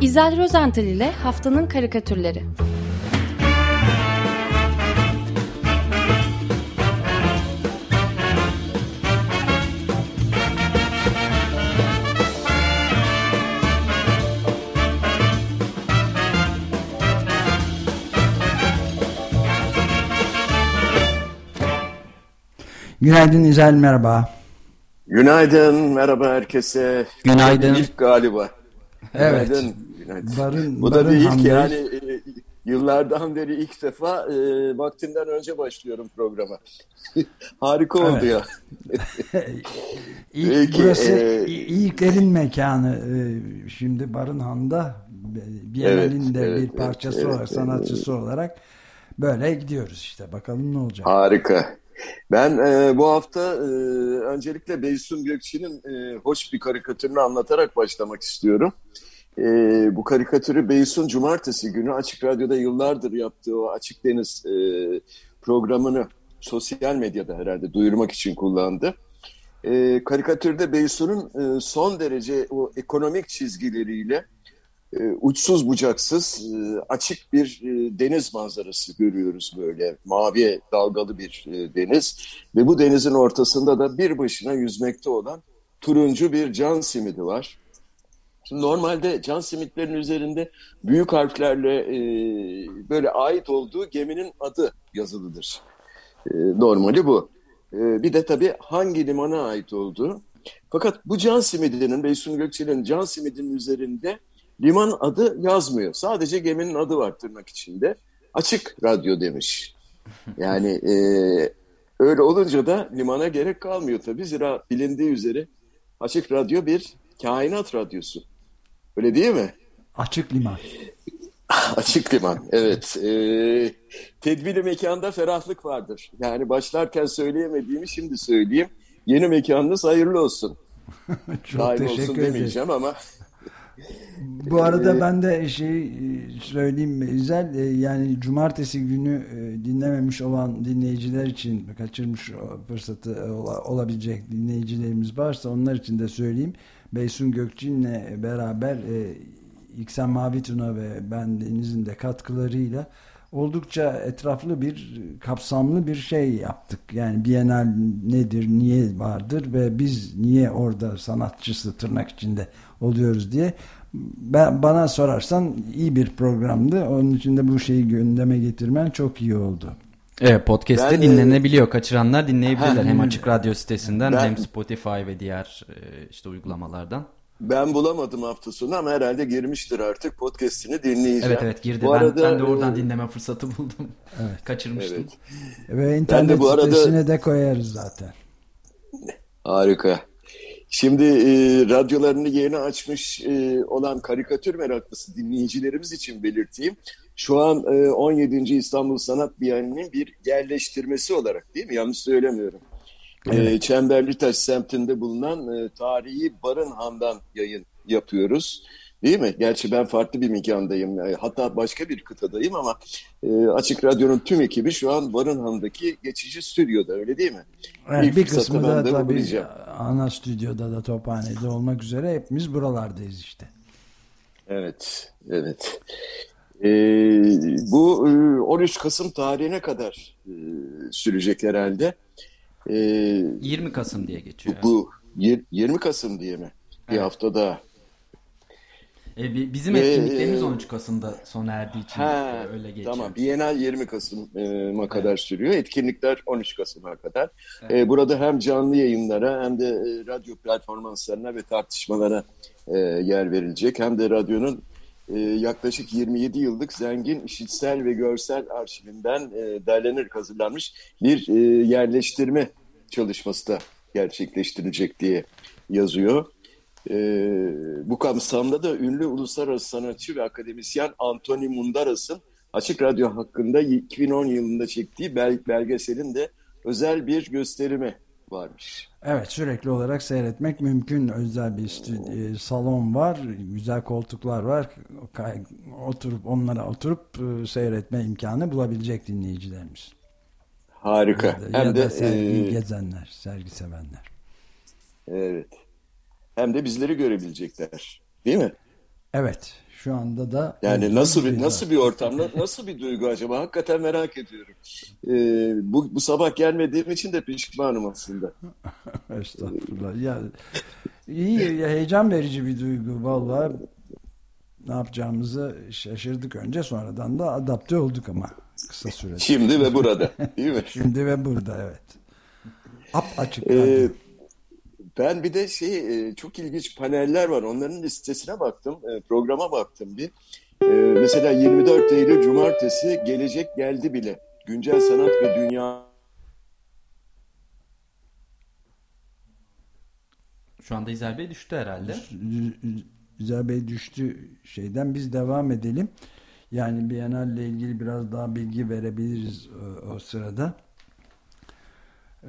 İzel Rozental ile Haftanın Karikatürleri Günaydın İzel merhaba. Günaydın merhaba herkese. Günaydın. İlk galiba. Evet. Günaydın. Günaydın. Barın, Bu da bir ilk hamle- yani e, yıllardan beri ilk defa e, vaktinden önce başlıyorum programa. Harika oldu Evet. ya. İlk, Peki, burası e, ilklerin mekanı. E, Şimdi Barınhan'da Biennale'nin Evet, de evet, bir parçası evet, olarak, evet, sanatçısı olarak böyle gidiyoruz işte. Bakalım ne olacak. Harika. Ben e, bu hafta e, öncelikle Beysun Gökçe'nin e, hoş bir karikatürünü anlatarak başlamak istiyorum. E, bu karikatürü Beysun Cumartesi günü Açık Radyo'da yıllardır yaptığı o Açık Deniz e, programını sosyal medyada herhalde duyurmak için kullandı. E, karikatürde Beysun'un e, son derece o ekonomik çizgileriyle e, uçsuz bucaksız e, açık bir e, deniz manzarası görüyoruz böyle mavi dalgalı bir e, deniz ve bu denizin ortasında da bir başına yüzmekte olan turuncu bir can simidi var. Şimdi normalde can simitlerin üzerinde büyük harflerle e, böyle ait olduğu geminin adı yazılıdır. E, normali bu. E, bir de tabii hangi limana ait olduğu. Fakat bu can simidinin, Beysun Gökçe'nin can simidinin üzerinde liman adı yazmıyor. Sadece geminin adı var tırnak içinde. Açık radyo demiş. Yani e, öyle olunca da limana gerek kalmıyor tabii. Zira bilindiği üzere Açık Radyo bir kainat radyosu. Öyle değil mi? Açık liman. Açık liman, evet. Ee, tedbirli mekanda ferahlık vardır. Yani başlarken söyleyemediğimi şimdi söyleyeyim. Yeni mekanınız hayırlı olsun. Çok Daim olsun teşekkür ederim. demeyeceğim ama Bu arada ben de şey e, söyleyeyim İzel e, yani cumartesi günü e, dinlememiş olan dinleyiciler için kaçırmış fırsatı ola- olabilecek dinleyicilerimiz varsa onlar için de söyleyeyim. Beysun Gökçin'le beraber İksen Mavi Tuna ve ben Deniz'in de katkılarıyla oldukça etraflı bir kapsamlı bir şey yaptık. Yani Bienal nedir, niye vardır ve biz niye orada sanatçısı tırnak içinde oluyoruz diye ben, bana sorarsan iyi bir programdı. Onun için de bu şeyi gündeme getirmen çok iyi oldu. Evet podcast'te Ben, e, dinlenebiliyor. Kaçıranlar dinleyebilirler. Ha, hem Açık Radyo sitesinden Ben- hem Spotify ve diğer e, işte uygulamalardan. Ben bulamadım hafta sonu ama herhalde girmiştir artık. Podcast'ini dinleyeceğim. Evet evet girdi. Bu ben, arada, ben de oradan e, dinleme fırsatı buldum. Kaçırmıştım. Evet. Ve internet bu arada- sitesine de koyarız zaten. Harika. Şimdi e, radyolarını yeni açmış e, olan karikatür meraklısı dinleyicilerimiz için belirteyim. Şu an e, 17. İstanbul Sanat Bienali'nin bir yerleştirmesi olarak değil mi? Yanlış söylemiyorum. E, Çemberlitaş semtinde bulunan e, tarihi Barınhan'dan yayın yapıyoruz. Değil mi? Gerçi ben farklı bir mekandayım. E, Hatta başka bir kıtadayım ama e, Açık Radyo'nun tüm ekibi şu an Barınhan'daki geçici stüdyoda öyle değil mi? Evet, İlk bir kısmı da tabii uğrayacağım. ana stüdyoda da tophanede olmak üzere hepimiz buralardayız işte. Evet, evet. Ee, bu e, 13 Kasım tarihine kadar e, sürecek herhalde. Ee, 20 Kasım diye geçiyor. bu yir- 20 Kasım diye mi? Bir Evet. hafta daha. E, bi- bizim etkinliklerimiz 13 Kasım'da sona erdiği için Ha, e, öyle geçiyor. tamam. Bienal 20 Kasım'a kadar sürüyor. Etkinlikler 13 Kasım'a kadar. Ee, burada hem canlı yayınlara hem de e, radyo performanslarına ve tartışmalara e, yer verilecek. Hem de radyonun e, yaklaşık 27 yıllık zengin işitsel ve görsel arşivinden e, derlenerek hazırlanmış bir e, yerleştirme çalışması da gerçekleştirilecek diye yazıyor. Ee, bu kapsamda da ünlü uluslararası sanatçı ve akademisyen Anthony Mundaras'ın Açık Radyo hakkında 2010 yılında çektiği bel- belgeselin de özel bir gösterimi varmış. Evet sürekli olarak seyretmek mümkün. Özel bir e, salon var, güzel koltuklar var. Oturup onlara oturup e, seyretme imkanı bulabilecek dinleyicilerimiz. Harika. Ya da, Hem ya de da sergi e, gezenler, sergi sevenler. evet. Hem de bizleri görebilecekler. Değil mi? Evet. Şu anda da yani nasıl bir nasıl bir ortam nasıl bir duygu acaba hakikaten merak ediyorum. Ee, bu bu sabah gelmediğim için de pişmanım aslında. Estağfurullah. Ya iyi heyecan verici bir duygu vallahi. Ne yapacağımızı şaşırdık önce sonradan da adapte olduk ama kısa sürede. Şimdi ve burada değil mi? Şimdi ve burada evet. Ap açık. Ee, ben bir de şey e, çok ilginç paneller var. Onların listesine baktım. E, programa baktım bir. E, mesela 24 Eylül Cumartesi gelecek geldi bile. Güncel sanat ve dünya Şu anda İzel Bey düştü herhalde. İzel Bey düştü şeyden biz devam edelim. Yani Biennale ile ilgili biraz daha bilgi verebiliriz o, o sırada. Ee,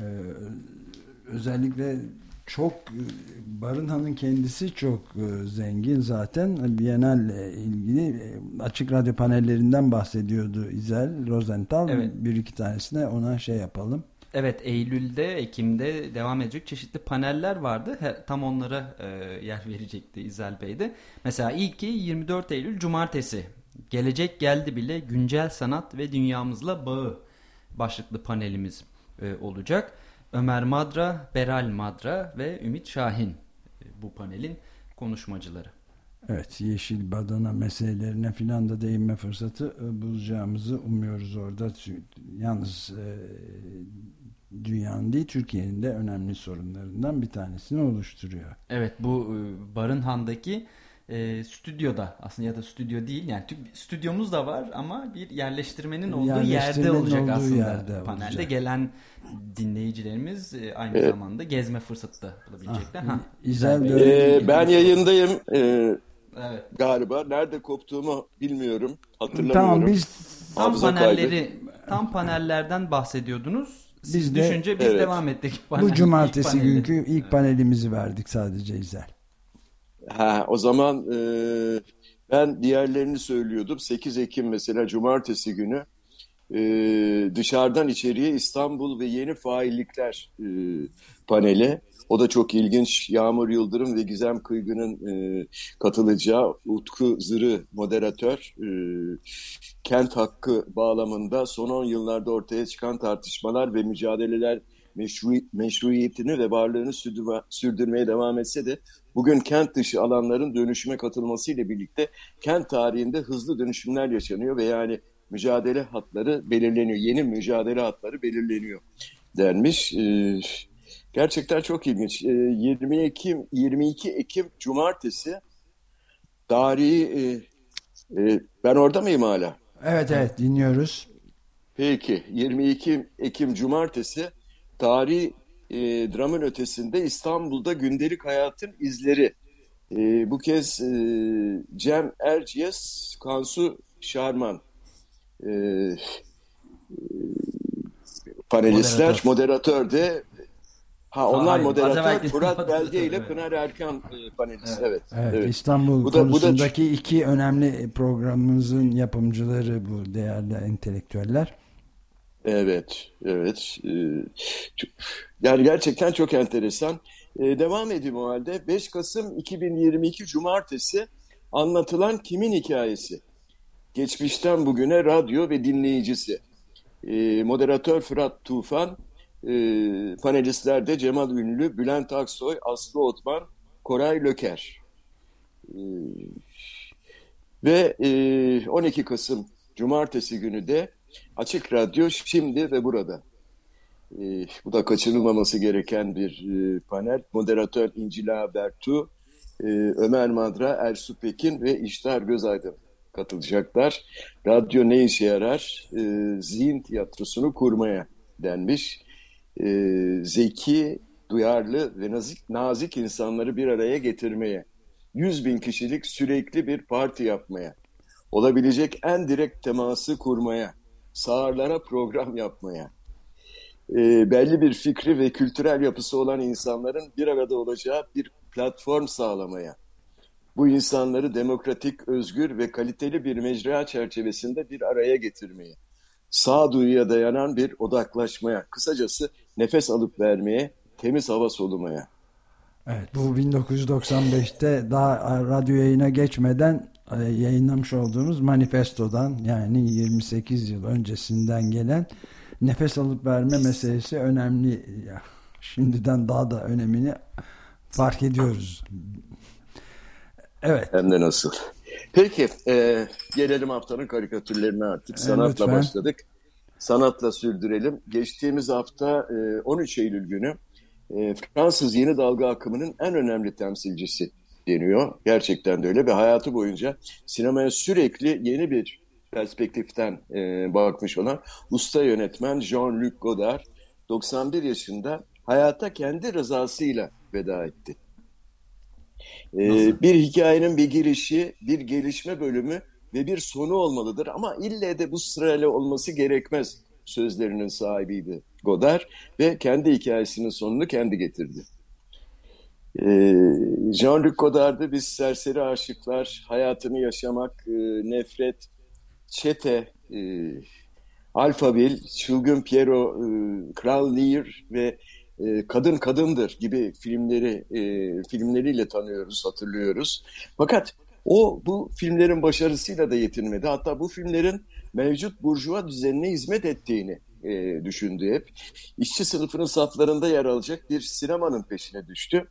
özellikle çok Barınhan'ın kendisi çok e, zengin zaten. Biennale ilgili e, açık radyo panellerinden bahsediyordu İzel Rosenthal. Evet. Bir iki tanesine ona şey yapalım. Evet Eylül'de, Ekim'de devam edecek çeşitli paneller vardı. Her, tam onlara e, yer verecekti İzel Bey de. Mesela ilki 24 Eylül Cumartesi. Gelecek geldi bile güncel sanat ve dünyamızla bağı başlıklı panelimiz e, olacak. Ömer Madra, Beral Madra ve Ümit Şahin e, bu panelin konuşmacıları. Evet, yeşil badana meselelerine filan da değinme fırsatı e, bulacağımızı umuyoruz orada. Yalnız e, dünyanın değil Türkiye'nin de önemli sorunlarından bir tanesini oluşturuyor. Evet, bu Barınhan'daki e, stüdyoda aslında ya da stüdyo değil yani stüdyomuz da var ama bir yerleştirmenin olduğu yerleştirmenin yerde olacak olduğu aslında yerde panelde olacak. gelen dinleyicilerimiz e, aynı evet. zamanda gezme fırsatı da bulabilecekler. Ah, ha, İzel ee, ben yayındayım ee, evet. galiba nerede koptuğumu bilmiyorum hatırlamıyorum. Tamam biz tam panelleri kaydı. tam panellerden bahsediyordunuz. Siz biz düşünce biz evet. devam ettik. Bu cumartesi günkü ilk panelimizi verdik sadece İzel. Ha, o zaman e, ben diğerlerini söylüyordum. 8 Ekim mesela cumartesi günü e, dışarıdan içeriye İstanbul ve yeni faillikler e, paneli. O da çok ilginç. Yağmur Yıldırım ve Gizem Kıygın'ın e, katılacağı Utku Zırı moderatör e, kent hakkı bağlamında son 10 yıllarda ortaya çıkan tartışmalar ve mücadeleler meşru, meşruiyetini ve varlığını sürdürme, sürdürmeye devam etse de bugün kent dışı alanların dönüşüme katılmasıyla birlikte kent tarihinde hızlı dönüşümler yaşanıyor ve yani mücadele hatları belirleniyor. Yeni mücadele hatları belirleniyor denmiş. Ee, gerçekten çok ilginç. Ee, 20 Ekim 22 Ekim Cumartesi tarihi e, e, ben orada mıyım hala? Evet evet dinliyoruz. Peki 22 Ekim Cumartesi tarihi e, dramın ötesinde İstanbul'da gündelik hayatın izleri. E, bu kez e, Cem Erciyes, Kansu Şarman e, e, panelistler, moderatör. moderatör de Ha onlar Hayır, moderatör Murat Belge ile Pınar Erkan e, panelist. Evet. Evet, evet. İstanbul bu da, konusundaki bu da... iki önemli programımızın yapımcıları bu değerli entelektüeller. Evet, evet. Ee, yani gerçekten çok enteresan. Ee, devam edeyim o halde. 5 Kasım 2022 Cumartesi anlatılan kimin hikayesi? Geçmişten bugüne radyo ve dinleyicisi. Ee, moderatör Fırat Tufan, panelistler de Cemal Ünlü, Bülent Aksoy, Aslı Otman, Koray Löker. Ve 12 Kasım Cumartesi günü de Açık Radyo şimdi ve burada. E, bu da kaçırılmaması gereken bir e, panel. Moderatör İncila Bertu, e, Ömer Madra, Ersu Pekin ve İştar Gözaydın katılacaklar. Radyo ne işe yarar? E, zihin tiyatrosunu kurmaya denmiş. E, zeki, duyarlı ve nazik, nazik insanları bir araya getirmeye. 100 bin kişilik sürekli bir parti yapmaya. Olabilecek en direkt teması kurmaya sağırlara program yapmaya, e, belli bir fikri ve kültürel yapısı olan insanların bir arada olacağı bir platform sağlamaya, bu insanları demokratik, özgür ve kaliteli bir mecra çerçevesinde bir araya getirmeye, sağduyuya dayanan bir odaklaşmaya, kısacası nefes alıp vermeye, temiz hava solumaya. Evet bu 1995'te daha radyo yayına geçmeden yayınlamış olduğumuz manifestodan yani 28 yıl öncesinden gelen nefes alıp verme meselesi önemli. Şimdiden daha da önemini fark ediyoruz. Evet. Hem de nasıl. Peki e, gelelim haftanın karikatürlerine artık. Sanatla Lütfen. başladık. Sanatla sürdürelim. Geçtiğimiz hafta e, 13 Eylül günü e, Fransız yeni dalga akımının en önemli temsilcisi deniyor. Gerçekten de öyle ve hayatı boyunca sinemaya sürekli yeni bir perspektiften e, bakmış olan usta yönetmen Jean-Luc Godard 91 yaşında hayata kendi rızasıyla veda etti. Ee, bir hikayenin bir girişi, bir gelişme bölümü ve bir sonu olmalıdır ama ille de bu sırayla olması gerekmez sözlerinin sahibiydi Godard ve kendi hikayesinin sonunu kendi getirdi. Ee, Jean-Luc Godard'ı biz serseri aşıklar, hayatını yaşamak, e, nefret, çete, e, Alphaville, Çılgın Piero, e, Kral Lear ve Kadın Kadındır gibi filmleri filmleriyle tanıyoruz, hatırlıyoruz. Fakat o bu filmlerin başarısıyla da yetinmedi. Hatta bu filmlerin mevcut burjuva düzenine hizmet ettiğini düşündü hep. İşçi sınıfının saflarında yer alacak bir sinemanın peşine düştü.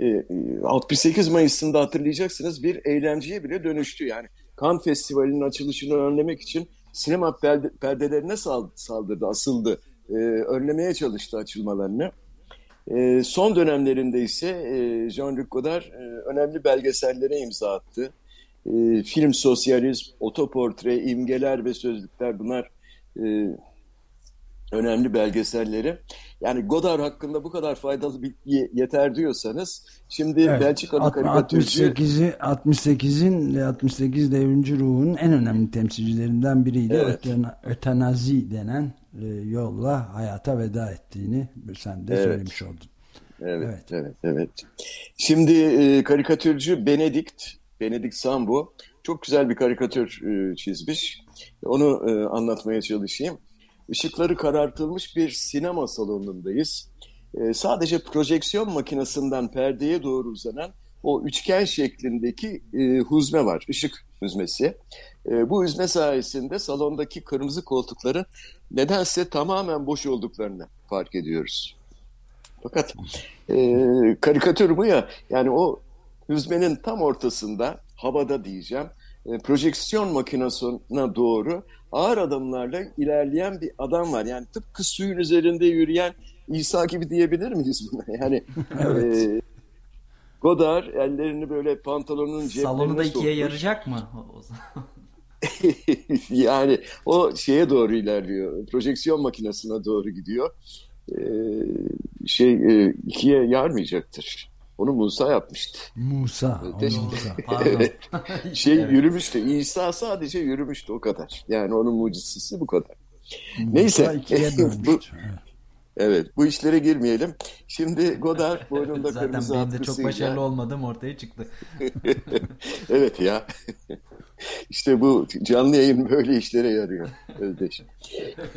E, 68 Mayıs'ında hatırlayacaksınız bir eğlenceye bile dönüştü. Yani Cannes Festivali'nin açılışını önlemek için sinema perde, perdelerine saldırdı, asıldı e, önlemeye çalıştı açılmalarını. E, son dönemlerinde ise e, Jean-Luc Godard e, önemli belgesellere imza attı. Film sosyalizm, otoportre, imgeler ve sözlükler bunlar e, önemli belgeselleri. Yani Godard hakkında bu kadar faydalı bilgi yeter diyorsanız şimdi evet, Belçikalı karikatürcü 68'i 68'in 68 devrimci ruhunun en önemli temsilcilerinden biriydi. Evet. Ötenazi denen e, yolla hayata veda ettiğini sen de evet. söylemiş oldun. Evet, evet, evet. evet. Şimdi e, karikatürcü Benedikt, Benedikt Sambo çok güzel bir karikatür e, çizmiş. Onu e, anlatmaya çalışayım. Işıkları karartılmış bir sinema salonundayız. E, sadece projeksiyon makinesinden perdeye doğru uzanan o üçgen şeklindeki e, huzme var, ışık huzmesi. E, bu huzme sayesinde salondaki kırmızı koltukların nedense tamamen boş olduklarını fark ediyoruz. Fakat e, karikatür bu ya, yani o hüzmenin tam ortasında, havada diyeceğim, e, projeksiyon makinesine doğru ağır adımlarla ilerleyen bir adam var. Yani tıpkı suyun üzerinde yürüyen İsa gibi diyebilir miyiz buna? Yani evet. e, Godard ellerini böyle pantolonun ceplerine Salonu da ikiye yarayacak mı? yani o şeye doğru ilerliyor. Projeksiyon makinesine doğru gidiyor. Ee, şey e, ikiye yarmayacaktır. Onu Musa yapmıştı. Musa. Musa. evet. şey evet. yürümüştü. İsa sadece yürümüştü o kadar. Yani onun mucizesi bu kadar. Musa Neyse. bu, evet bu işlere girmeyelim. Şimdi Godard boynunda Zaten kırmızı benim de çok başarılı olmadım ortaya çıktı. evet ya. İşte bu canlı yayın böyle işlere yarıyor Özdeş.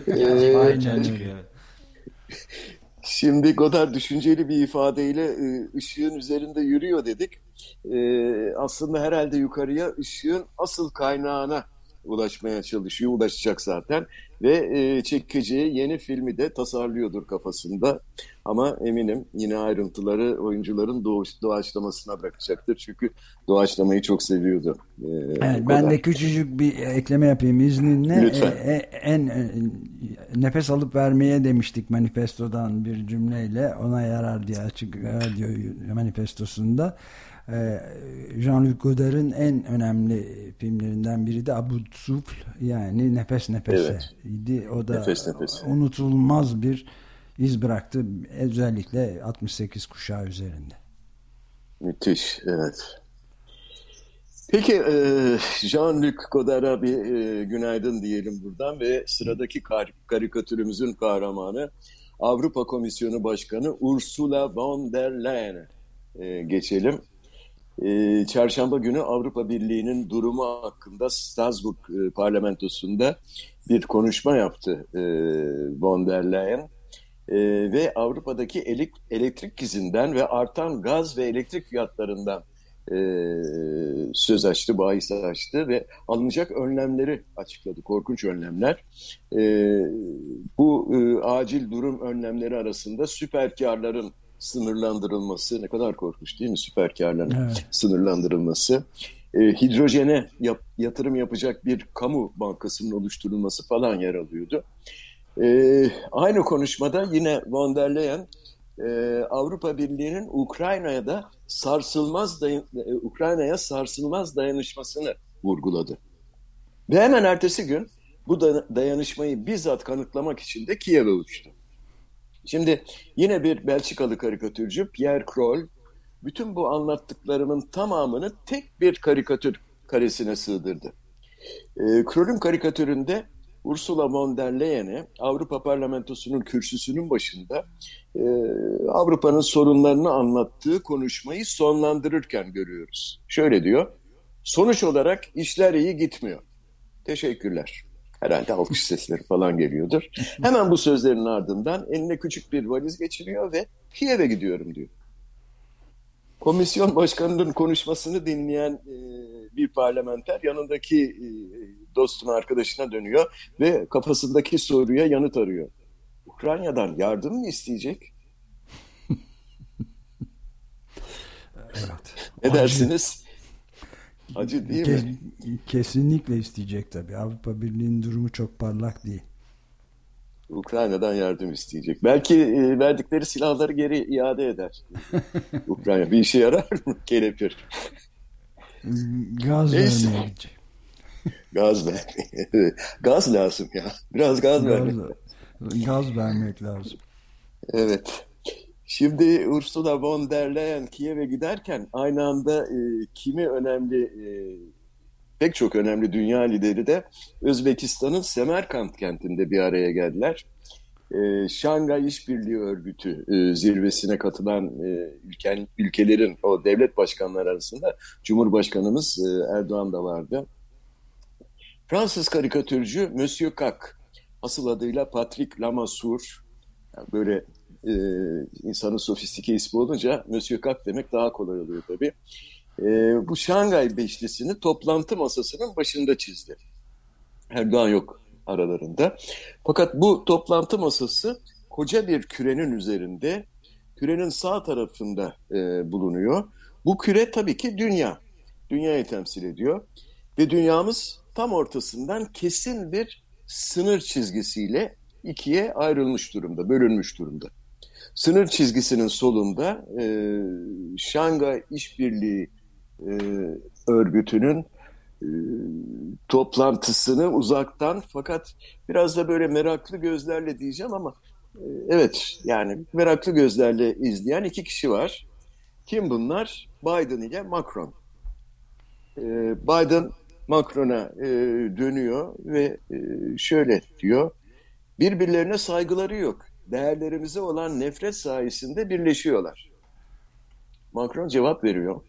ee, Aynen öyle. Şimdi Godard düşünceli bir ifadeyle e, ışığın üzerinde yürüyor dedik. E, aslında herhalde yukarıya ışığın asıl kaynağına ulaşmaya çalışıyor, ulaşacak zaten. Ve e, çekeceği yeni filmi de tasarlıyordur kafasında. Ama eminim yine ayrıntıları oyuncuların doğuş, doğaçlamasına bırakacaktır. Çünkü doğaçlamayı çok seviyordu. E, evet, ben de küçücük bir ekleme yapayım izninle. Lütfen. E, en e, nefes alıp vermeye demiştik manifestodan bir cümleyle. Ona yarar diye açık radyo manifestosunda. Ee, Jean-Luc Godard'ın en önemli filmlerinden biri de Abu Sufl yani Nefes Nefese evet. idi. O da nefes, nefes. unutulmaz bir iz bıraktı özellikle 68 kuşağı üzerinde. Müthiş evet. Peki e, Jean-Luc Godard'a bir e, günaydın diyelim buradan ve sıradaki kar karikatürümüzün kahramanı Avrupa Komisyonu Başkanı Ursula von der Leyen'e e, geçelim e, çarşamba günü Avrupa Birliği'nin durumu hakkında Strasbourg e, parlamentosunda bir konuşma yaptı e, von der Leyen. e, ve Avrupa'daki elek, elektrik gizinden ve artan gaz ve elektrik fiyatlarından e, söz açtı, bahis açtı ve alınacak önlemleri açıkladı. Korkunç önlemler. Bu acil durum önlemleri arasında süper karların sınırlandırılması ne kadar korkunç değil mi süper karların evet. sınırlandırılması e, hidrojene yap, yatırım yapacak bir kamu bankasının oluşturulması falan yer alıyordu. E, aynı konuşmada yine von der Leyen e, Avrupa Birliği'nin Ukrayna'ya da sarsılmaz dayan, e, Ukrayna'ya sarsılmaz dayanışmasını vurguladı. Ve hemen ertesi gün bu da, dayanışmayı bizzat kanıtlamak için de Kiev'e uçtu. Şimdi yine bir Belçikalı karikatürcü Pierre Kroll bütün bu anlattıklarımın tamamını tek bir karikatür karesine sığdırdı. E, Kroll'ün karikatüründe Ursula von der Leyen'e Avrupa Parlamentosu'nun kürsüsünün başında e, Avrupa'nın sorunlarını anlattığı konuşmayı sonlandırırken görüyoruz. Şöyle diyor, sonuç olarak işler iyi gitmiyor. Teşekkürler. Herhalde alkış sesleri falan geliyordur. Hemen bu sözlerin ardından eline küçük bir valiz geçiriyor ve Kiev'e gidiyorum diyor. Komisyon başkanının konuşmasını dinleyen e, bir parlamenter yanındaki e, dostuna, arkadaşına dönüyor ve kafasındaki soruya yanıt arıyor. Ukrayna'dan yardım mı isteyecek? evet. Ne dersiniz? Acı değil Kes, mi? Kesinlikle isteyecek tabii. Avrupa Birliği'nin durumu çok parlak değil. Ukrayna'dan yardım isteyecek. Belki e, verdikleri silahları geri iade eder. Ukrayna bir işe yarar mı? Kelepir. Gaz Neyse. vermeye gidecek. Gaz vermeye. gaz lazım ya. Biraz gaz, gaz vermek Gaz vermek lazım. Evet. Şimdi Ursula von der Leyen Kiev'e giderken aynı anda e, kimi önemli e, pek çok önemli dünya lideri de Özbekistan'ın Semerkant kentinde bir araya geldiler. E, Şangay İşbirliği Örgütü e, zirvesine katılan e, ülken, ülkelerin o devlet başkanları arasında Cumhurbaşkanımız e, Erdoğan da vardı. Fransız karikatürcü Monsieur Kak, asıl adıyla Patrick Lamassoure, yani böyle e, insanın sofistike ismi olunca Monsieur Kak demek daha kolay oluyor tabii. E, bu Şangay Beşlisi'ni toplantı masasının başında çizdi. Erdoğan yok aralarında. Fakat bu toplantı masası koca bir kürenin üzerinde, kürenin sağ tarafında e, bulunuyor. Bu küre tabii ki dünya. Dünyayı temsil ediyor. Ve dünyamız tam ortasından kesin bir sınır çizgisiyle ikiye ayrılmış durumda, bölünmüş durumda. Sınır çizgisinin solunda e, Şangay İşbirliği e, Örgütü'nün e, toplantısını uzaktan fakat biraz da böyle meraklı gözlerle diyeceğim ama e, evet yani meraklı gözlerle izleyen iki kişi var. Kim bunlar? Biden ile Macron. E, Biden Macron'a e, dönüyor ve e, şöyle diyor. Birbirlerine saygıları yok. Değerlerimize olan nefret sayesinde birleşiyorlar. Macron cevap veriyor.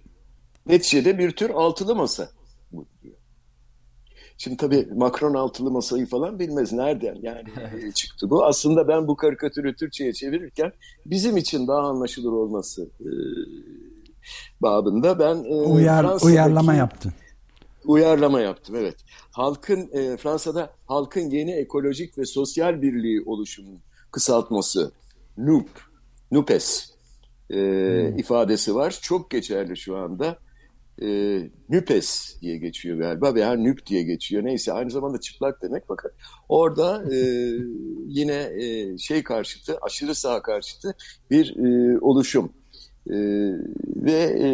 Neticede bir tür altılı masa bu diyor. Şimdi tabii Macron altılı masayı falan bilmez nereden yani çıktı bu. Aslında ben bu karikatürü Türkçe'ye çevirirken bizim için daha anlaşılır olması e, babında ben e, Uyar, uyarlama yaptın. Uyarlama yaptım evet. Halkın e, Fransa'da halkın yeni ekolojik ve sosyal birliği oluşumunun kısaltması NUP, NUPES e, hmm. ifadesi var. Çok geçerli şu anda e, nüpes diye geçiyor galiba veya nüp diye geçiyor. Neyse aynı zamanda çıplak demek fakat orada e, yine e, şey karşıtı, aşırı sağ karşıtı bir e, oluşum. E, ve e,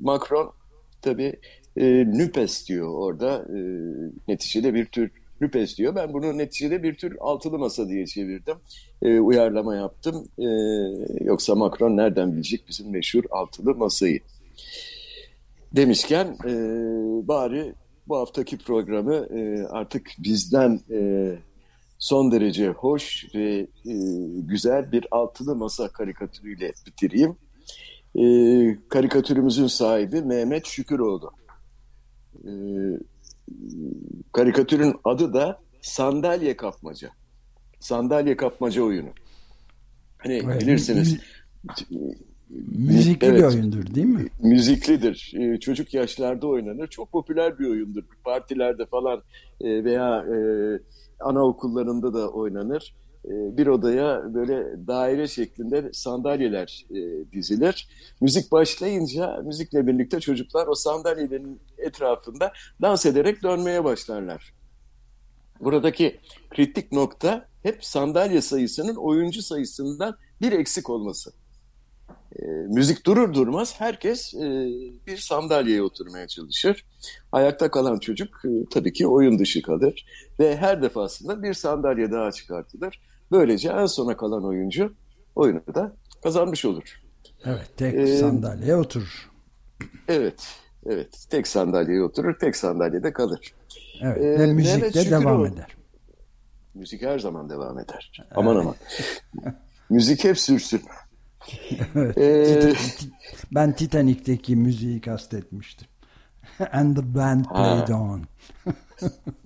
Macron tabii e, nüpes diyor orada. E, neticede bir tür nüpes diyor. Ben bunu neticede bir tür altılı masa diye çevirdim. E, uyarlama yaptım. E, yoksa Macron nereden bilecek bizim meşhur altılı masayı? demişken e, bari bu haftaki programı e, artık bizden e, son derece hoş ve e, güzel bir altılı masa karikatürüyle bitireyim. E, karikatürümüzün sahibi Mehmet Şüküroğlu. E, karikatürün adı da Sandalye Kapmaca. Sandalye Kapmaca oyunu. Hani evet, bilirsiniz. Müzikli evet, bir oyundur değil mi? Müziklidir. Ee, çocuk yaşlarda oynanır. Çok popüler bir oyundur. Partilerde falan e, veya e, anaokullarında da oynanır. E, bir odaya böyle daire şeklinde sandalyeler dizilir. Müzik başlayınca müzikle birlikte çocuklar o sandalyelerin etrafında dans ederek dönmeye başlarlar. Buradaki kritik nokta hep sandalye sayısının oyuncu sayısından bir eksik olması. E, müzik durur durmaz herkes e, bir sandalyeye oturmaya çalışır. Ayakta kalan çocuk e, tabii ki oyun dışı kalır ve her defasında bir sandalye daha çıkartılır. Böylece en sona kalan oyuncu oyunu da kazanmış olur. Evet, tek ee, sandalyeye oturur. Evet, evet. Tek sandalyeye oturur, tek sandalyede kalır. Evet, ee, ve müzik de devam eder. Müzik her zaman devam eder. Evet. Aman aman. müzik hep sürsün. ee, ben Titanic'teki müziği kastetmiştim. And the band played on.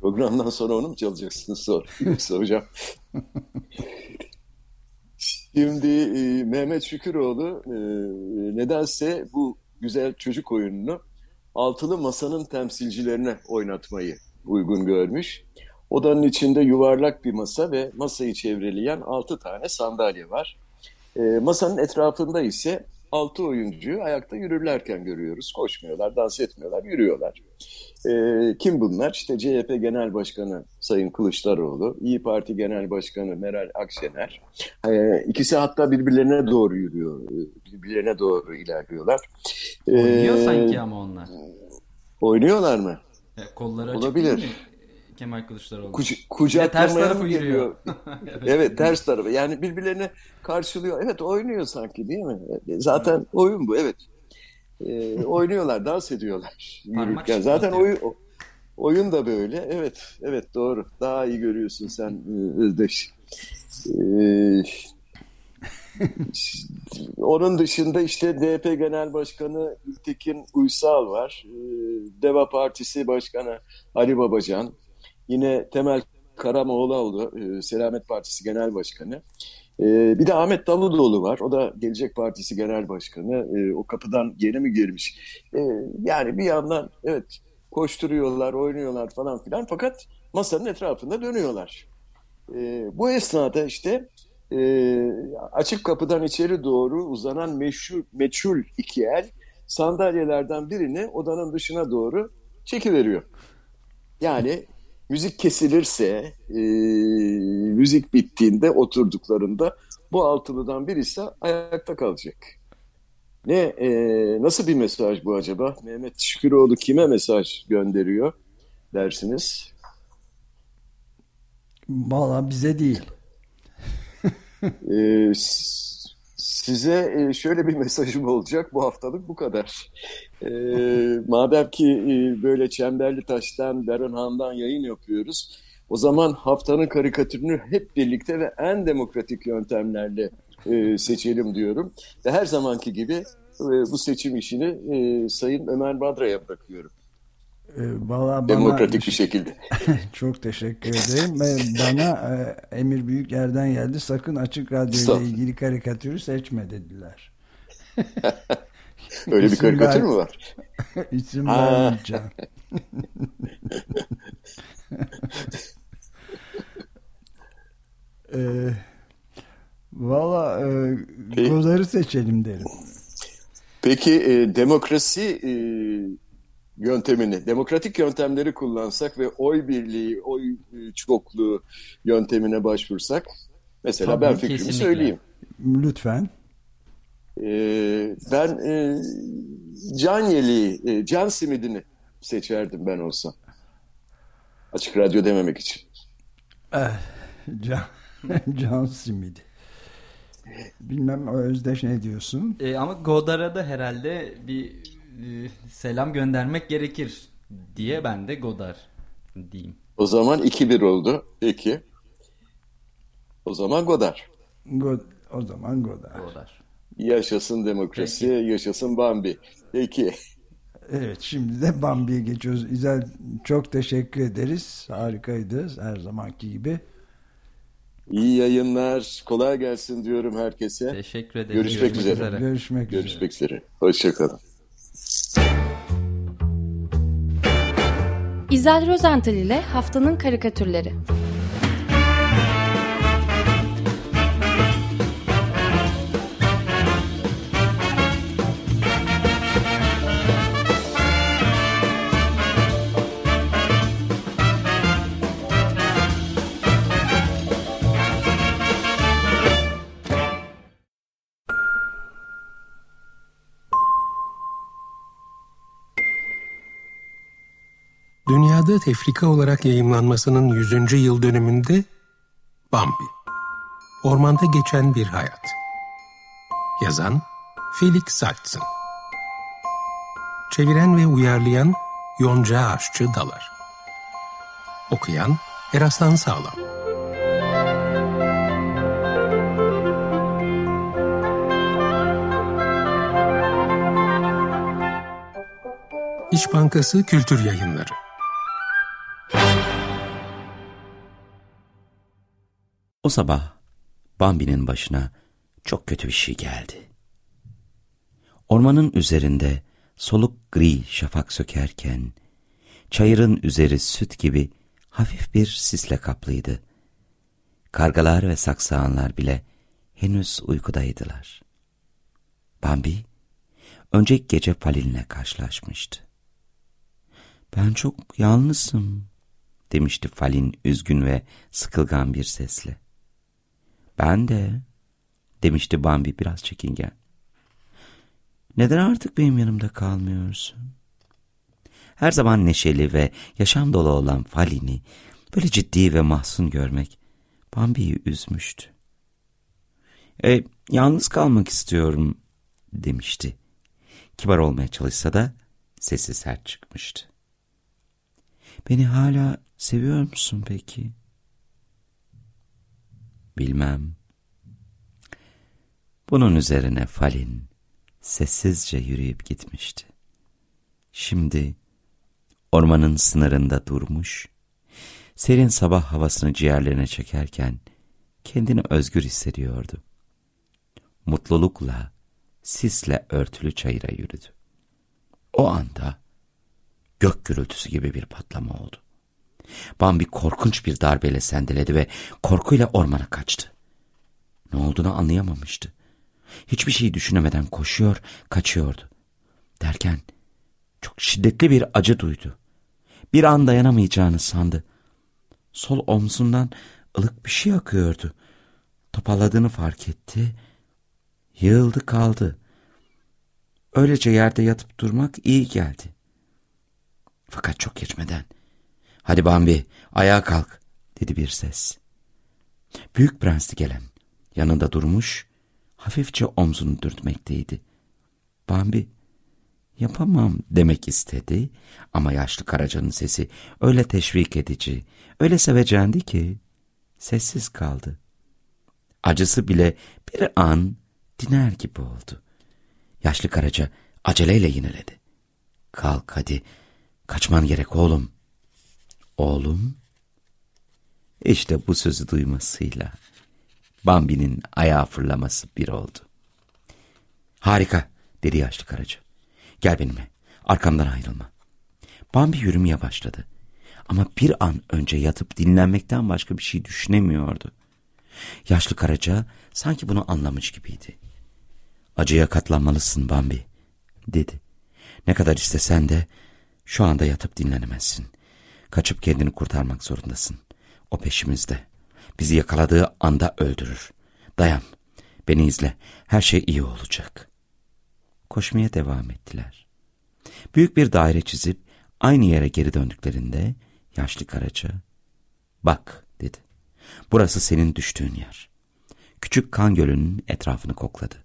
Programdan sonra onu mu çalacaksınız sor. Soracağım. Şimdi e, Mehmet Şüküroğlu e, nedense bu güzel çocuk oyununu altılı masanın temsilcilerine oynatmayı uygun görmüş. Odanın içinde yuvarlak bir masa ve masayı çevreleyen altı tane sandalye var. E, masanın etrafında ise altı oyuncuyu ayakta yürürlerken görüyoruz. Koşmuyorlar, dans etmiyorlar, yürüyorlar. E, kim bunlar? İşte CHP Genel Başkanı Sayın Kılıçdaroğlu, İyi Parti Genel Başkanı Meral Akşener. E, ikisi hatta birbirlerine doğru yürüyor, birbirlerine doğru ilerliyorlar. Oynuyor e, sanki ama onlar. Oynuyorlar mı? E, kolları açık Olabilir. değil mi? Kemal Kılıçdaroğlu. Kuc kucaklamaya ters tarafı yürüyor. evet. evet ters tarafı. Yani birbirlerini karşılıyor. Evet oynuyor sanki değil mi? Zaten oyun bu evet. Ee, oynuyorlar, dans ediyorlar. Yürürken. Zaten oyun, oyun da böyle. Evet, evet doğru. Daha iyi görüyorsun sen e, Özdeş. Ee, onun dışında işte DP Genel Başkanı Tekin Uysal var. Ee, Deva Partisi Başkanı Ali Babacan. Yine Temel Karamoğluoğlu, e, Selamet Partisi Genel Başkanı. E, bir de Ahmet Davutoğlu var. O da Gelecek Partisi Genel Başkanı. E, o kapıdan yeni mi girmiş? Yani bir yandan evet koşturuyorlar, oynuyorlar falan filan. Fakat masanın etrafında dönüyorlar. Bu esnada işte açık kapıdan içeri doğru uzanan meşhur, meçhul iki el sandalyelerden birini odanın dışına doğru çekiveriyor. Yani müzik kesilirse, e, müzik bittiğinde oturduklarında bu altılıdan birisi ayakta kalacak. Ne e, nasıl bir mesaj bu acaba? Mehmet Şüküroğlu kime mesaj gönderiyor dersiniz? Valla bize değil. e, size e, şöyle bir mesajım olacak. Bu haftalık bu kadar. E, madem ki e, böyle Çemberli Taş'tan, Berenhan'dan yayın yapıyoruz. O zaman haftanın karikatürünü hep birlikte ve en demokratik yöntemlerle e, seçelim diyorum. Ve her zamanki gibi e, bu seçim işini e, Sayın Ömer Badra'ya bırakıyorum. Ee, Valla Demokratik bir şekilde. çok teşekkür ederim. bana e, Emir Büyüker'den geldi. Sakın Açık Radyo ile ilgili karikatürü seçme dediler. Öyle bir karikatür mü var? İsim vermeyeceğim. e, Valla e, seçelim derim. Peki e, demokrasi e, yöntemini, demokratik yöntemleri kullansak ve oy birliği, oy e, çokluğu yöntemine başvursak, mesela Tabii, ben fikrimi kesinlikle. söyleyeyim. Lütfen. Ee, ben e, can yeleği, e, can simidini seçerdim ben olsam. Açık radyo dememek için. Eh, can, can simidi. Bilmem Özdeş ne diyorsun? E, ama Godar'a da herhalde bir selam göndermek gerekir diye ben de Godar diyeyim. O zaman 2-1 oldu. Peki. O zaman Godar. God, o zaman Godar. Godar. Yaşasın demokrasi, Peki. yaşasın Bambi. Peki. Evet şimdi de Bambi'ye geçiyoruz. İzel çok teşekkür ederiz. Harikaydı her zamanki gibi. İyi yayınlar. Kolay gelsin diyorum herkese. Teşekkür ederim. Görüşmek, Görüşmek üzere. üzere. Görüşmek, Görüşmek üzere. üzere. Hoşçakalın. İzel Rozental ile Haftanın Karikatürleri dünyada tefrika olarak yayımlanmasının 100. yıl dönümünde Bambi. Ormanda geçen bir hayat. Yazan Felix Saltz'ın. Çeviren ve uyarlayan Yonca Aşçı Dalar. Okuyan Eraslan Sağlam. İş Bankası Kültür Yayınları O sabah Bambi'nin başına çok kötü bir şey geldi. Ormanın üzerinde soluk gri şafak sökerken, çayırın üzeri süt gibi hafif bir sisle kaplıydı. Kargalar ve saksağanlar bile henüz uykudaydılar. Bambi, önceki gece Palin'le karşılaşmıştı. Ben çok yalnızım, demişti Falin üzgün ve sıkılgan bir sesle. Ben de, demişti Bambi biraz çekingen. Neden artık benim yanımda kalmıyorsun? Her zaman neşeli ve yaşam dolu olan Falin'i böyle ciddi ve mahzun görmek Bambi'yi üzmüştü. E, yalnız kalmak istiyorum demişti. Kibar olmaya çalışsa da sesi sert çıkmıştı. Beni hala seviyor musun peki? Bilmem. Bunun üzerine Falin sessizce yürüyüp gitmişti. Şimdi ormanın sınırında durmuş, serin sabah havasını ciğerlerine çekerken kendini özgür hissediyordu. Mutlulukla, sisle örtülü çayıra yürüdü. O anda gök gürültüsü gibi bir patlama oldu. Bambi korkunç bir darbeyle sendeledi ve korkuyla ormana kaçtı. Ne olduğunu anlayamamıştı. Hiçbir şey düşünemeden koşuyor, kaçıyordu. Derken çok şiddetli bir acı duydu. Bir an dayanamayacağını sandı. Sol omzundan ılık bir şey akıyordu. Toparladığını fark etti. Yığıldı kaldı. Öylece yerde yatıp durmak iyi geldi. Fakat çok geçmeden Hadi Bambi ayağa kalk dedi bir ses. Büyük prensti gelen yanında durmuş hafifçe omzunu dürtmekteydi. Bambi yapamam demek istedi ama yaşlı karacanın sesi öyle teşvik edici, öyle sevecendi ki sessiz kaldı. Acısı bile bir an diner gibi oldu. Yaşlı karaca aceleyle yineledi. Kalk hadi, kaçman gerek oğlum. Oğlum, işte bu sözü duymasıyla Bambi'nin ayağa fırlaması bir oldu. Harika, dedi yaşlı karaca. Gel benimle, arkamdan ayrılma. Bambi yürümeye başladı. Ama bir an önce yatıp dinlenmekten başka bir şey düşünemiyordu. Yaşlı karaca sanki bunu anlamış gibiydi. Acıya katlanmalısın Bambi, dedi. Ne kadar istesen de şu anda yatıp dinlenemezsin. Kaçıp kendini kurtarmak zorundasın. O peşimizde. Bizi yakaladığı anda öldürür. Dayan. Beni izle. Her şey iyi olacak. Koşmaya devam ettiler. Büyük bir daire çizip aynı yere geri döndüklerinde yaşlı karaca bak dedi. Burası senin düştüğün yer. Küçük kan gölünün etrafını kokladı.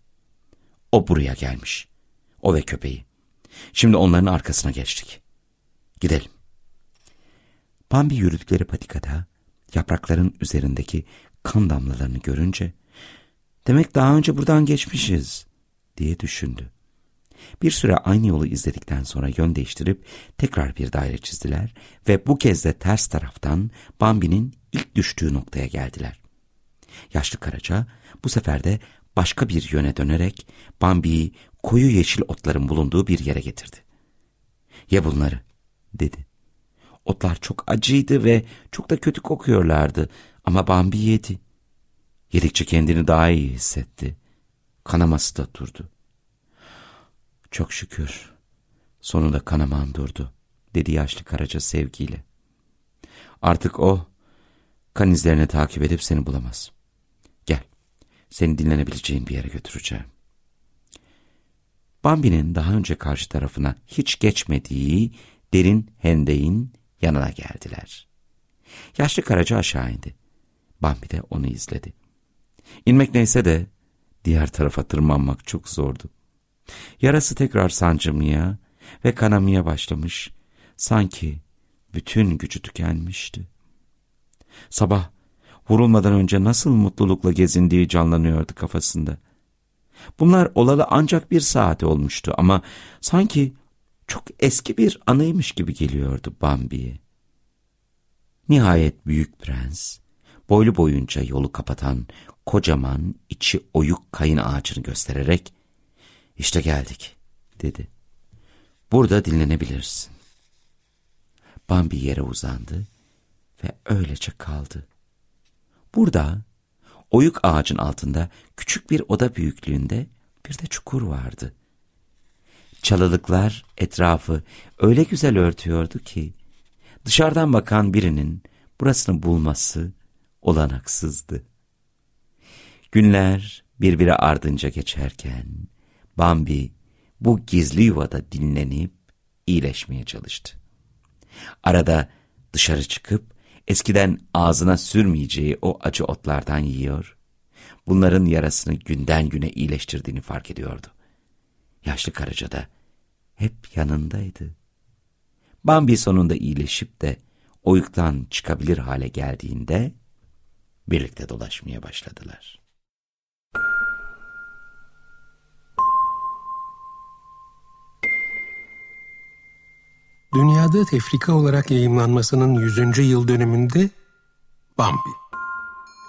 O buraya gelmiş. O ve köpeği. Şimdi onların arkasına geçtik. Gidelim. Bambi yürüdükleri patikada yaprakların üzerindeki kan damlalarını görünce demek daha önce buradan geçmişiz diye düşündü. Bir süre aynı yolu izledikten sonra yön değiştirip tekrar bir daire çizdiler ve bu kez de ters taraftan Bambi'nin ilk düştüğü noktaya geldiler. Yaşlı Karaca bu sefer de başka bir yöne dönerek Bambi'yi koyu yeşil otların bulunduğu bir yere getirdi. Ye bunları dedi. Otlar çok acıydı ve çok da kötü kokuyorlardı ama Bambi yedi. Yedikçe kendini daha iyi hissetti. Kanaması da durdu. Çok şükür. Sonunda kanaman durdu, dedi yaşlı karaca sevgiyle. Artık o, kan izlerini takip edip seni bulamaz. Gel, seni dinlenebileceğin bir yere götüreceğim. Bambi'nin daha önce karşı tarafına hiç geçmediği derin hendeyin yanına geldiler. Yaşlı karaca aşağı indi. Bambi de onu izledi. İnmek neyse de diğer tarafa tırmanmak çok zordu. Yarası tekrar sancımaya ve kanamaya başlamış. Sanki bütün gücü tükenmişti. Sabah vurulmadan önce nasıl mutlulukla gezindiği canlanıyordu kafasında. Bunlar olalı ancak bir saat olmuştu ama sanki çok eski bir anıymış gibi geliyordu Bambi'ye. Nihayet büyük prens, boylu boyunca yolu kapatan kocaman içi oyuk kayın ağacını göstererek işte geldik dedi. Burada dinlenebilirsin. Bambi yere uzandı ve öylece kaldı. Burada oyuk ağacın altında küçük bir oda büyüklüğünde bir de çukur vardı. Çalılıklar etrafı öyle güzel örtüyordu ki dışarıdan bakan birinin burasını bulması olanaksızdı. Günler birbiri ardınca geçerken Bambi bu gizli yuvada dinlenip iyileşmeye çalıştı. Arada dışarı çıkıp eskiden ağzına sürmeyeceği o acı otlardan yiyor, bunların yarasını günden güne iyileştirdiğini fark ediyordu. Yaşlı karıca da hep yanındaydı. Bambi sonunda iyileşip de oyuktan çıkabilir hale geldiğinde birlikte dolaşmaya başladılar. Dünyada tefrika olarak yayımlanmasının 100. yıl dönümünde Bambi.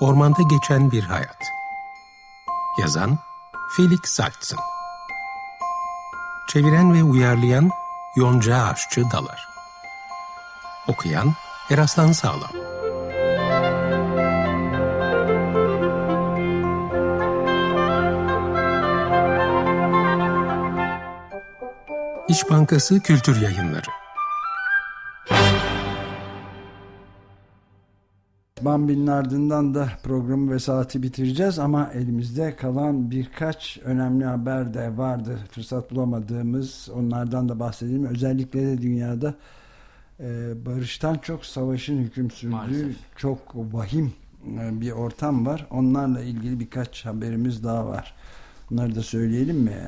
Ormanda geçen bir hayat. Yazan Felix Saltzın. Çeviren ve uyarlayan Yonca Aşçı Dalar. Okuyan Eraslan Sağlam. İş Bankası Kültür Yayınları Bambi'nin ardından da programı ve saati bitireceğiz ama elimizde kalan birkaç önemli haber de vardı. Fırsat bulamadığımız onlardan da bahsedelim. Özellikle de dünyada e, barıştan çok savaşın hüküm sürdüğü Maalesef. çok vahim e, bir ortam var. Onlarla ilgili birkaç haberimiz daha var. Bunları da söyleyelim mi?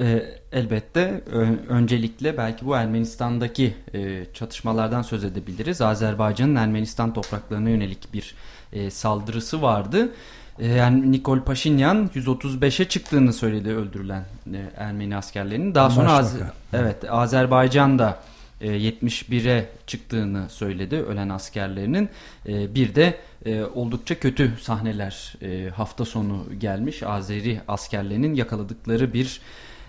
E, elbette öncelikle belki bu Ermenistan'daki e, çatışmalardan söz edebiliriz. Azerbaycan'ın Ermenistan topraklarına yönelik bir e, saldırısı vardı. E, yani Nikol Paşinyan 135'e çıktığını söyledi öldürülen e, Ermeni askerlerinin. Daha sonra Az evet Azerbaycan da 71'e çıktığını söyledi ölen askerlerinin. E, bir de oldukça kötü sahneler hafta sonu gelmiş. Azeri askerlerinin yakaladıkları bir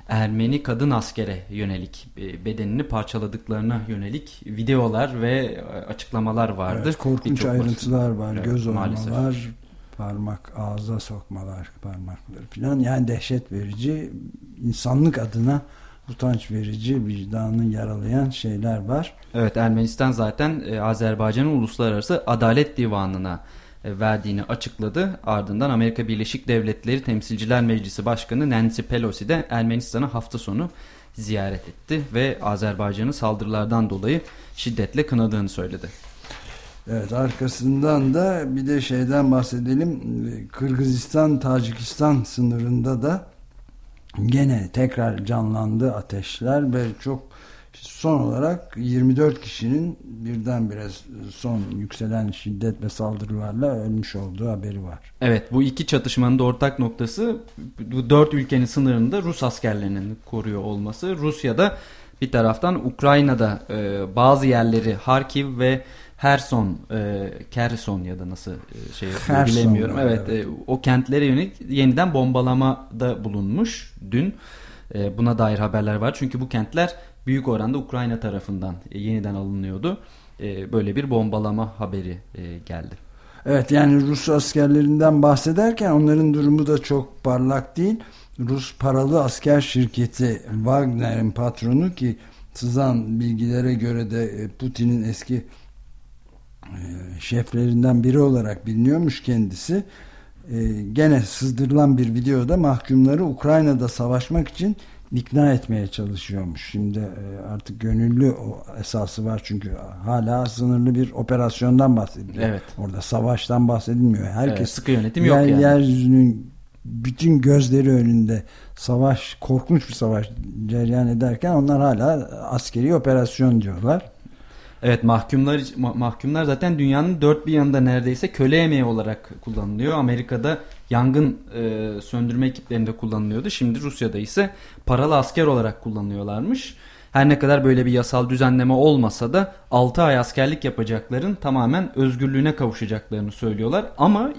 Ermeni kadın askere yönelik bedenini parçaladıklarına yönelik videolar ve açıklamalar vardı. Evet, korkunç ayrıntılar var. Evet, Göz maalesef. parmak ağza sokmalar, parmakları falan. Yani dehşet verici, insanlık adına utanç verici, vicdanı yaralayan şeyler var. Evet Ermenistan zaten e, Azerbaycan'ın Uluslararası Adalet Divanı'na e, verdiğini açıkladı. Ardından Amerika Birleşik Devletleri Temsilciler Meclisi Başkanı Nancy Pelosi de Ermenistan'ı hafta sonu ziyaret etti ve Azerbaycan'ın saldırılardan dolayı şiddetle kınadığını söyledi. Evet arkasından da bir de şeyden bahsedelim. Kırgızistan-Tacikistan sınırında da gene tekrar canlandı ateşler ve çok son olarak 24 kişinin birdenbire son yükselen şiddet ve saldırılarla ölmüş olduğu haberi var. Evet bu iki çatışmanın da ortak noktası bu dört ülkenin sınırında Rus askerlerinin koruyor olması. Rusya'da bir taraftan Ukrayna'da e, bazı yerleri Harkiv ve Herson, e, Kerson ya da nasıl e, şey bilemiyorum. Evet, evet. E, o kentlere yönelik yeniden bombalamada bulunmuş dün. E, buna dair haberler var. Çünkü bu kentler büyük oranda Ukrayna tarafından e, yeniden alınıyordu. E, böyle bir bombalama haberi e, geldi. Evet yani Rus askerlerinden bahsederken onların durumu da çok parlak değil. Rus paralı asker şirketi Wagner'in patronu ki sızan bilgilere göre de Putin'in eski şeflerinden biri olarak biliniyormuş kendisi. Gene sızdırılan bir videoda mahkumları Ukrayna'da savaşmak için ikna etmeye çalışıyormuş. Şimdi artık gönüllü o esası var çünkü hala sınırlı bir operasyondan bahsediliyor. Evet. Orada savaştan bahsedilmiyor. Herkes evet, sıkı yönetim yer, yok yani. Yeryüzünün bütün gözleri önünde savaş, korkunç bir savaş cereyan ederken onlar hala askeri operasyon diyorlar. Evet mahkumlar mahkumlar zaten dünyanın dört bir yanında neredeyse köle emeği olarak kullanılıyor. Amerika'da yangın e, söndürme ekiplerinde kullanılıyordu. Şimdi Rusya'da ise paralı asker olarak kullanıyorlarmış. Her ne kadar böyle bir yasal düzenleme olmasa da 6 ay askerlik yapacakların tamamen özgürlüğüne kavuşacaklarını söylüyorlar. Ama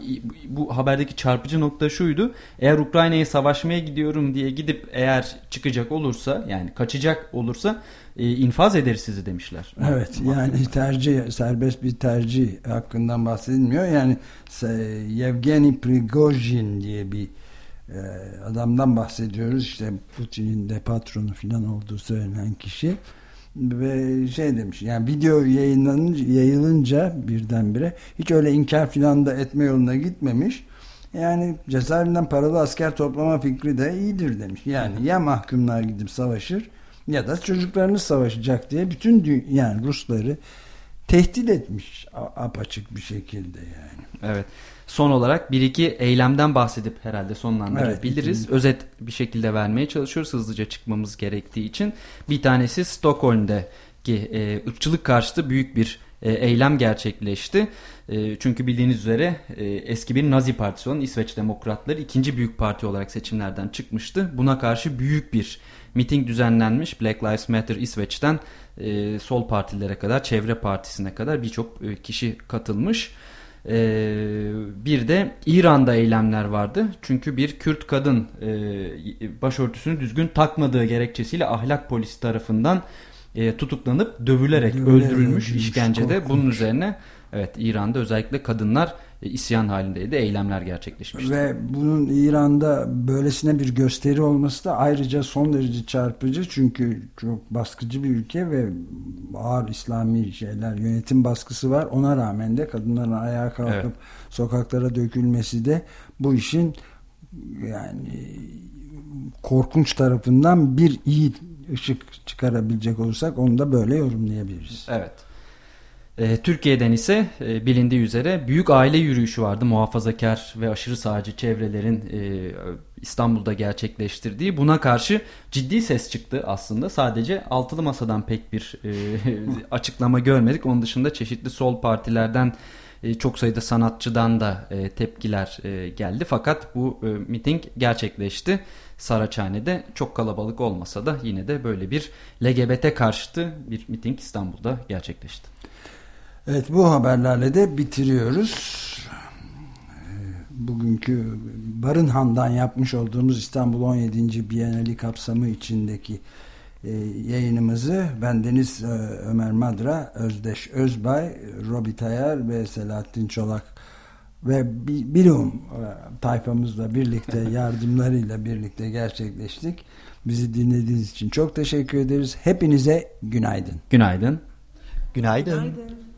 bu haberdeki çarpıcı nokta şuydu. Eğer Ukrayna'ya savaşmaya gidiyorum diye gidip eğer çıkacak olursa yani kaçacak olursa e, infaz ederiz sizi demişler. Evet yani tercih serbest bir tercih hakkından bahsedilmiyor. Yani Yevgeni Prigojin diye bir adamdan bahsediyoruz. İşte Putin'in de patronu filan olduğu söylenen kişi. Ve şey demiş yani video yayınlanınca yayılınca birdenbire hiç öyle inkar filan da etme yoluna gitmemiş. Yani cezaevinden paralı asker toplama fikri de iyidir demiş. Yani ya mahkumlar gidip savaşır ya da çocuklarınız savaşacak diye bütün yani Rusları tehdit etmiş apaçık bir şekilde yani. Evet son olarak bir iki eylemden bahsedip herhalde sonlandırabiliriz. Evet, Özet bir şekilde vermeye çalışıyoruz hızlıca çıkmamız gerektiği için. Bir tanesi Stockholm'deki e, ırkçılık karşıtı büyük bir e, eylem gerçekleşti. E, çünkü bildiğiniz üzere e, eski bir Nazi partisi olan İsveç Demokratları ikinci büyük parti olarak seçimlerden çıkmıştı. Buna karşı büyük bir miting düzenlenmiş. Black Lives Matter İsveç'ten e, sol partilere kadar, çevre partisine kadar birçok e, kişi katılmış. Ee, bir de İran'da eylemler vardı. Çünkü bir Kürt kadın e, başörtüsünü düzgün takmadığı gerekçesiyle ahlak polisi tarafından e, tutuklanıp dövülerek Dövüler öldürülmüş işkencede. Korkunç. Bunun üzerine evet İran'da özellikle kadınlar isyan halindeydi. Eylemler gerçekleşmişti. Ve bunun İran'da böylesine bir gösteri olması da ayrıca son derece çarpıcı. Çünkü çok baskıcı bir ülke ve ağır İslami şeyler, yönetim baskısı var. Ona rağmen de kadınların ayağa kalkıp evet. sokaklara dökülmesi de bu işin yani korkunç tarafından bir iyi ışık çıkarabilecek olursak onu da böyle yorumlayabiliriz. Evet. E, Türkiye'den ise e, bilindiği üzere büyük aile yürüyüşü vardı. Muhafazakar ve aşırı sağcı çevrelerin e, İstanbul'da gerçekleştirdiği. Buna karşı ciddi ses çıktı aslında. Sadece altılı masadan pek bir açıklama görmedik. Onun dışında çeşitli sol partilerden çok sayıda sanatçıdan da tepkiler geldi. Fakat bu miting gerçekleşti. Saraçhane'de çok kalabalık olmasa da yine de böyle bir LGBT karşıtı bir miting İstanbul'da gerçekleşti. Evet bu haberlerle de bitiriyoruz. Bugünkü Barınhan'dan yapmış olduğumuz İstanbul 17. Bienali kapsamı içindeki e, yayınımızı ben Deniz e, Ömer Madra, Özdeş Özbay, Robi Tayar ve Selahattin Çolak ve Bilum e, tayfamızla birlikte yardımlarıyla birlikte gerçekleştik. Bizi dinlediğiniz için çok teşekkür ederiz. Hepinize günaydın. Günaydın. Günaydın. günaydın.